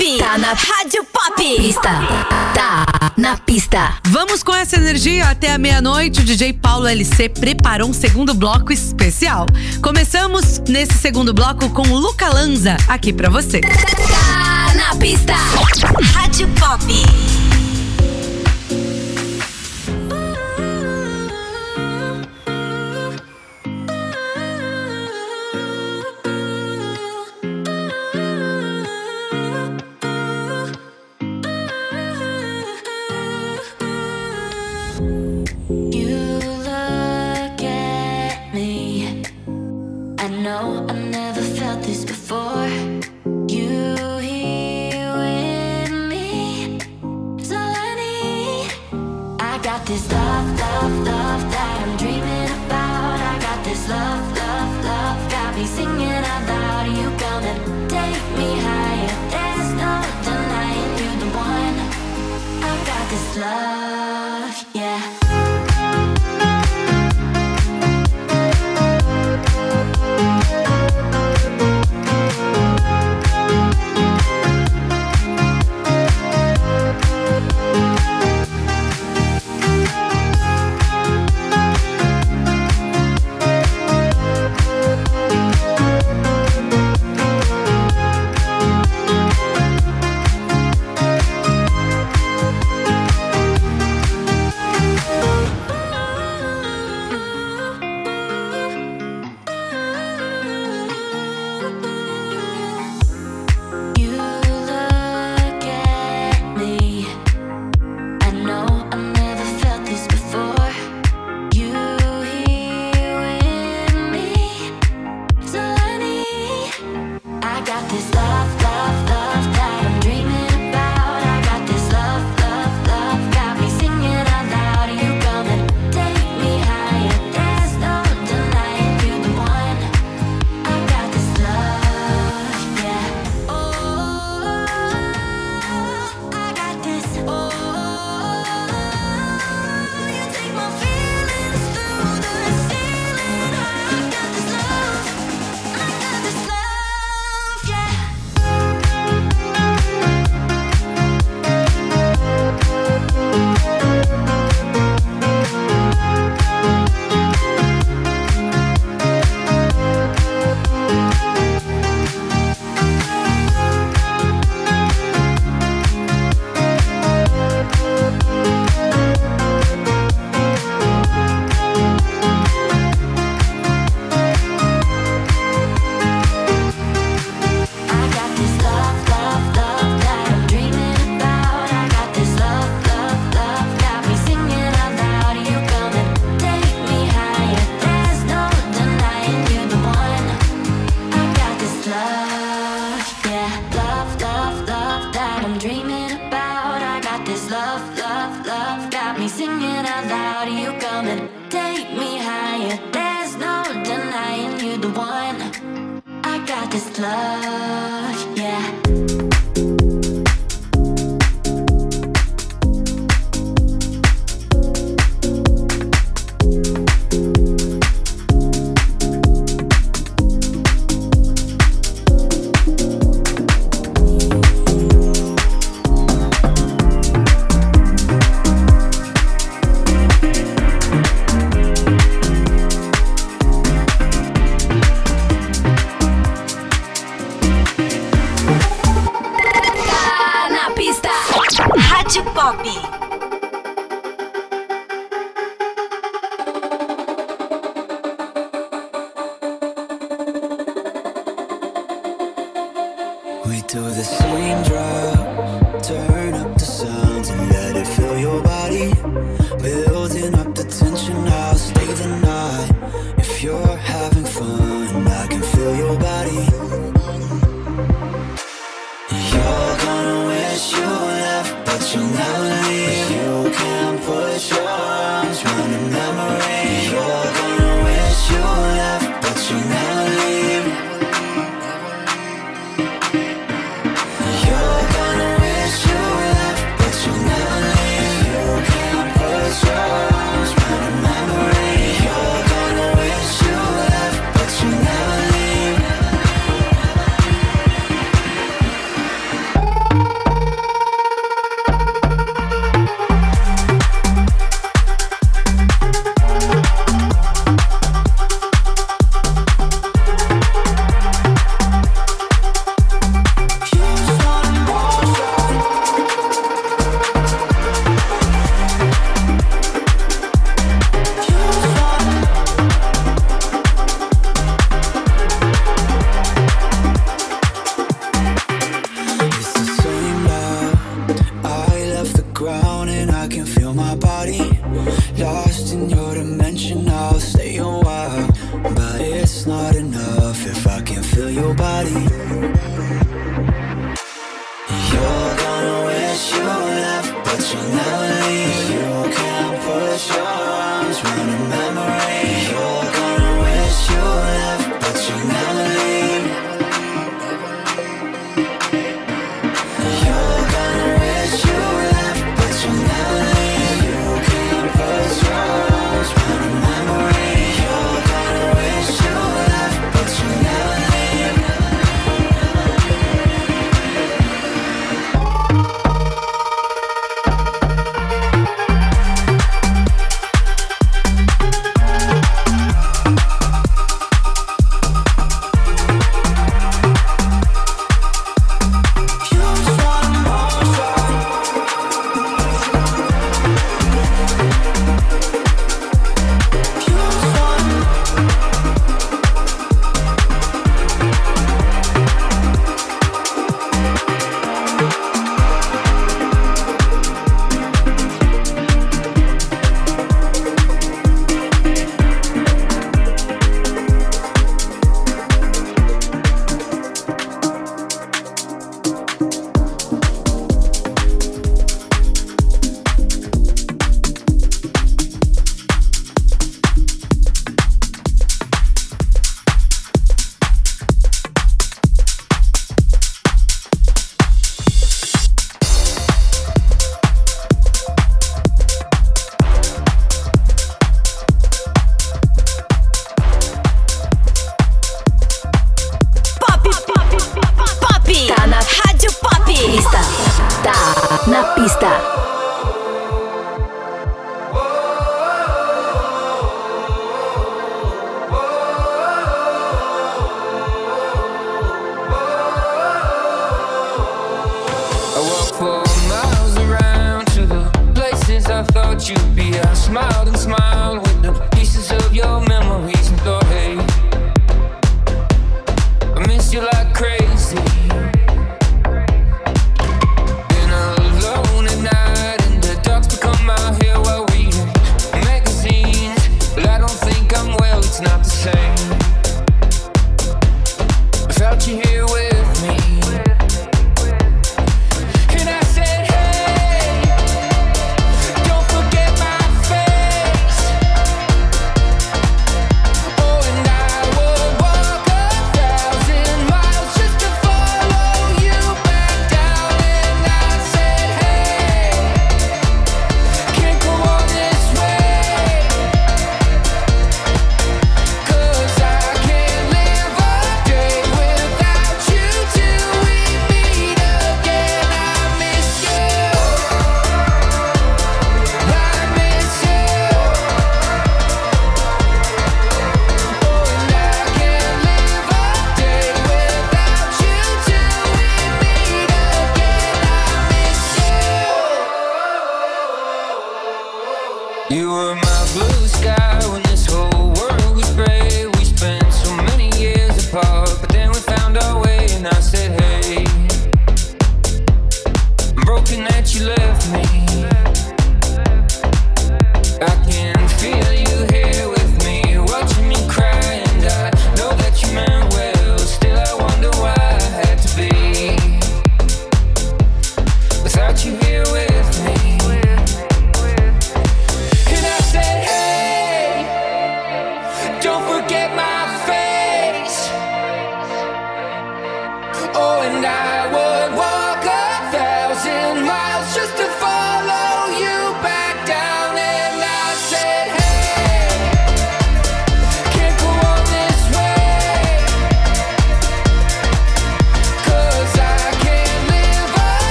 Pop. Tá na Rádio Pop. Pista. Tá na pista. Vamos com essa energia até a meia-noite. O DJ Paulo LC preparou um segundo bloco especial. Começamos nesse segundo bloco com Luca Lanza aqui para você. Tá na pista. Rádio Pop. Que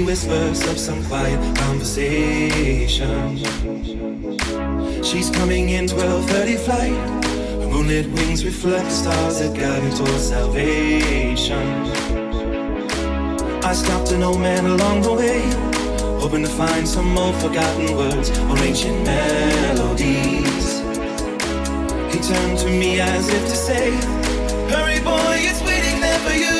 Whispers of some quiet conversation. She's coming in 12:30 flight. Her moonlit wings reflect the stars that guide me towards salvation. I stopped an old man along the way, hoping to find some old forgotten words or ancient melodies. He turned to me as if to say, Hurry, boy, it's waiting there for you.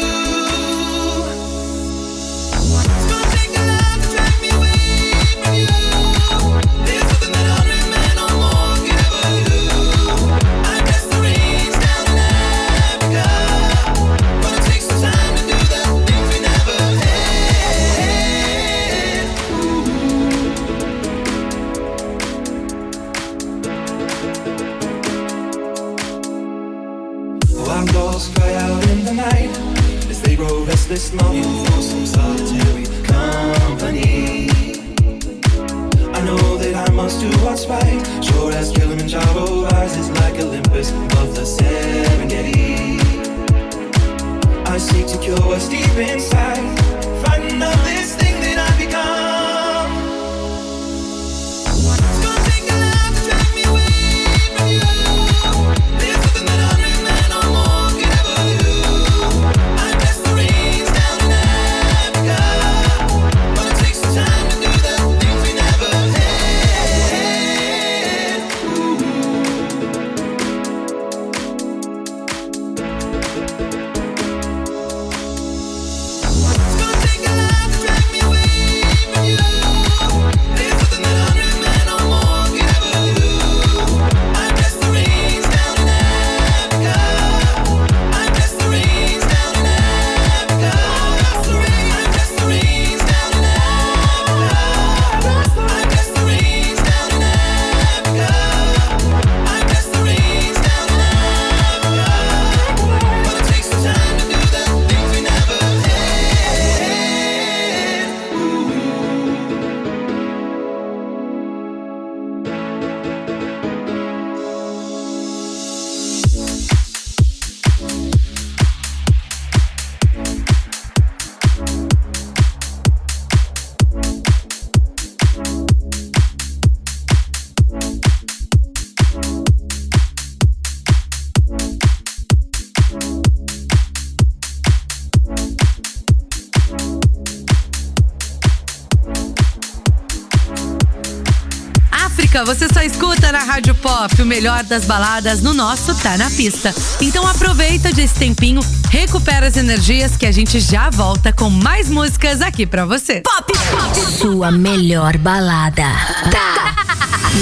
Você só escuta na Rádio Pop o melhor das baladas no nosso Tá na Pista. Então aproveita desse tempinho, recupera as energias que a gente já volta com mais músicas aqui para você. Pop, pop, sua melhor balada. Tá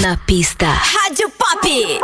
na pista. Rádio Pop.